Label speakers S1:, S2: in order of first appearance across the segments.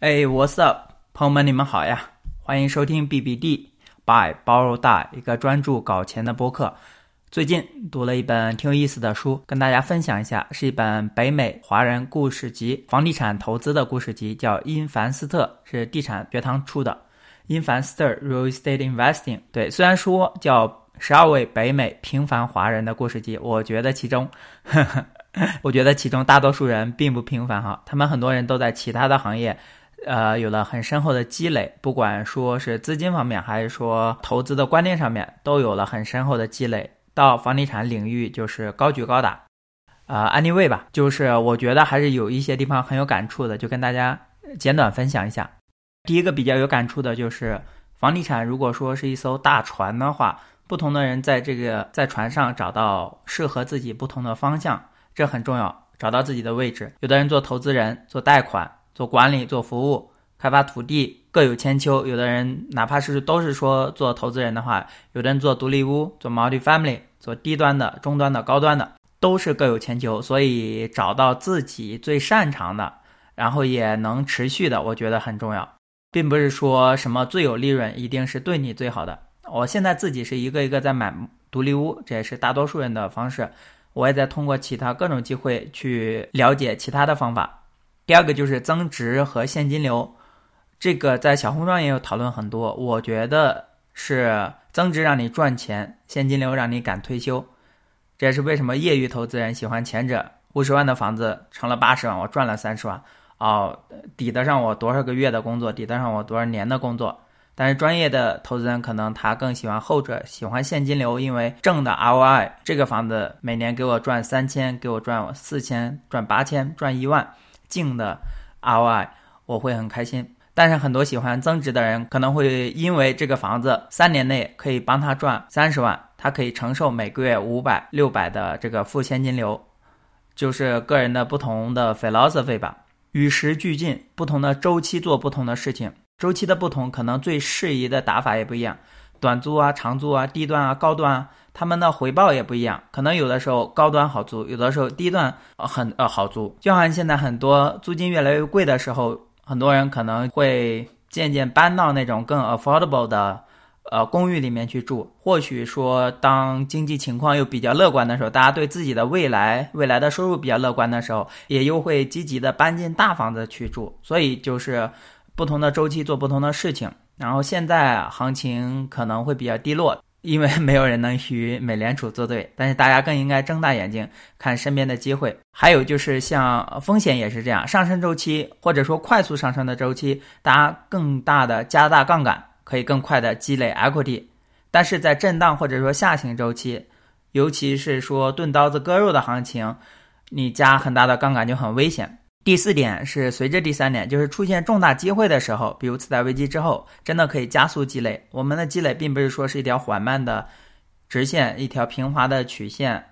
S1: 哎，What's up，朋友们，你们好呀！欢迎收听 BBD Buy Borrow Die 一个专注搞钱的播客。最近读了一本挺有意思的书，跟大家分享一下，是一本北美华人故事集，房地产投资的故事集，叫《因凡斯特》，是地产学堂出的，《因凡斯特 Real Estate Investing》。对，虽然说叫十二位北美平凡华人的故事集，我觉得其中，呵 呵我觉得其中大多数人并不平凡哈，他们很多人都在其他的行业。呃，有了很深厚的积累，不管说是资金方面，还是说投资的观念上面，都有了很深厚的积累。到房地产领域就是高举高打。啊，anyway 吧，就是我觉得还是有一些地方很有感触的，就跟大家简短分享一下。第一个比较有感触的就是，房地产如果说是一艘大船的话，不同的人在这个在船上找到适合自己不同的方向，这很重要，找到自己的位置。有的人做投资人，做贷款。做管理、做服务、开发土地各有千秋。有的人哪怕是都是说做投资人的话，有的人做独立屋、做 multi-family、做低端的、中端的、高端的，都是各有千秋。所以找到自己最擅长的，然后也能持续的，我觉得很重要，并不是说什么最有利润一定是对你最好的。我现在自己是一个一个在买独立屋，这也是大多数人的方式。我也在通过其他各种机会去了解其他的方法。第二个就是增值和现金流，这个在小红书上也有讨论很多。我觉得是增值让你赚钱，现金流让你敢退休。这也是为什么业余投资人喜欢前者。五十万的房子成了八十万，我赚了三十万，哦，抵得上我多少个月的工作，抵得上我多少年的工作。但是专业的投资人可能他更喜欢后者，喜欢现金流，因为正的 ROI，这个房子每年给我赚三千，给我赚四千，赚八千，赚一万。净的 ROI 我会很开心，但是很多喜欢增值的人可能会因为这个房子三年内可以帮他赚三十万，他可以承受每个月五百六百的这个负现金流，就是个人的不同的 philosophy 吧。与时俱进，不同的周期做不同的事情，周期的不同，可能最适宜的打法也不一样。短租啊，长租啊，低端啊，高端啊。他们的回报也不一样，可能有的时候高端好租，有的时候低端很呃好租。就像现在很多租金越来越贵的时候，很多人可能会渐渐搬到那种更 affordable 的呃公寓里面去住。或许说，当经济情况又比较乐观的时候，大家对自己的未来未来的收入比较乐观的时候，也又会积极的搬进大房子去住。所以就是不同的周期做不同的事情。然后现在行情可能会比较低落。因为没有人能与美联储作对，但是大家更应该睁大眼睛看身边的机会。还有就是像风险也是这样，上升周期或者说快速上升的周期，大家更大的加大杠杆，可以更快的积累 equity。但是在震荡或者说下行周期，尤其是说钝刀子割肉的行情，你加很大的杠杆就很危险。第四点是随着第三点，就是出现重大机会的时候，比如次贷危机之后，真的可以加速积累。我们的积累并不是说是一条缓慢的直线，一条平滑的曲线，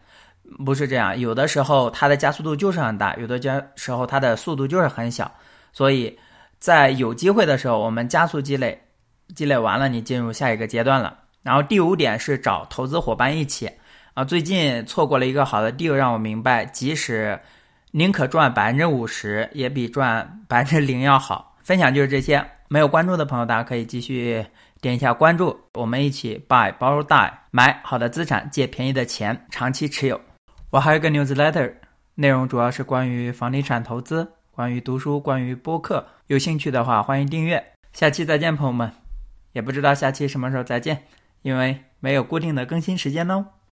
S1: 不是这样。有的时候它的加速度就是很大，有的加时候它的速度就是很小。所以在有机会的时候，我们加速积累，积累完了，你进入下一个阶段了。然后第五点是找投资伙伴一起啊，最近错过了一个好的 deal，让我明白，即使。宁可赚百分之五十，也比赚百分之零要好。分享就是这些，没有关注的朋友，大家可以继续点一下关注，我们一起 buy borrow die 买好的资产，借便宜的钱，长期持有。我还有一个 newsletter，内容主要是关于房地产投资，关于读书，关于播客。有兴趣的话，欢迎订阅。下期再见，朋友们。也不知道下期什么时候再见，因为没有固定的更新时间哦。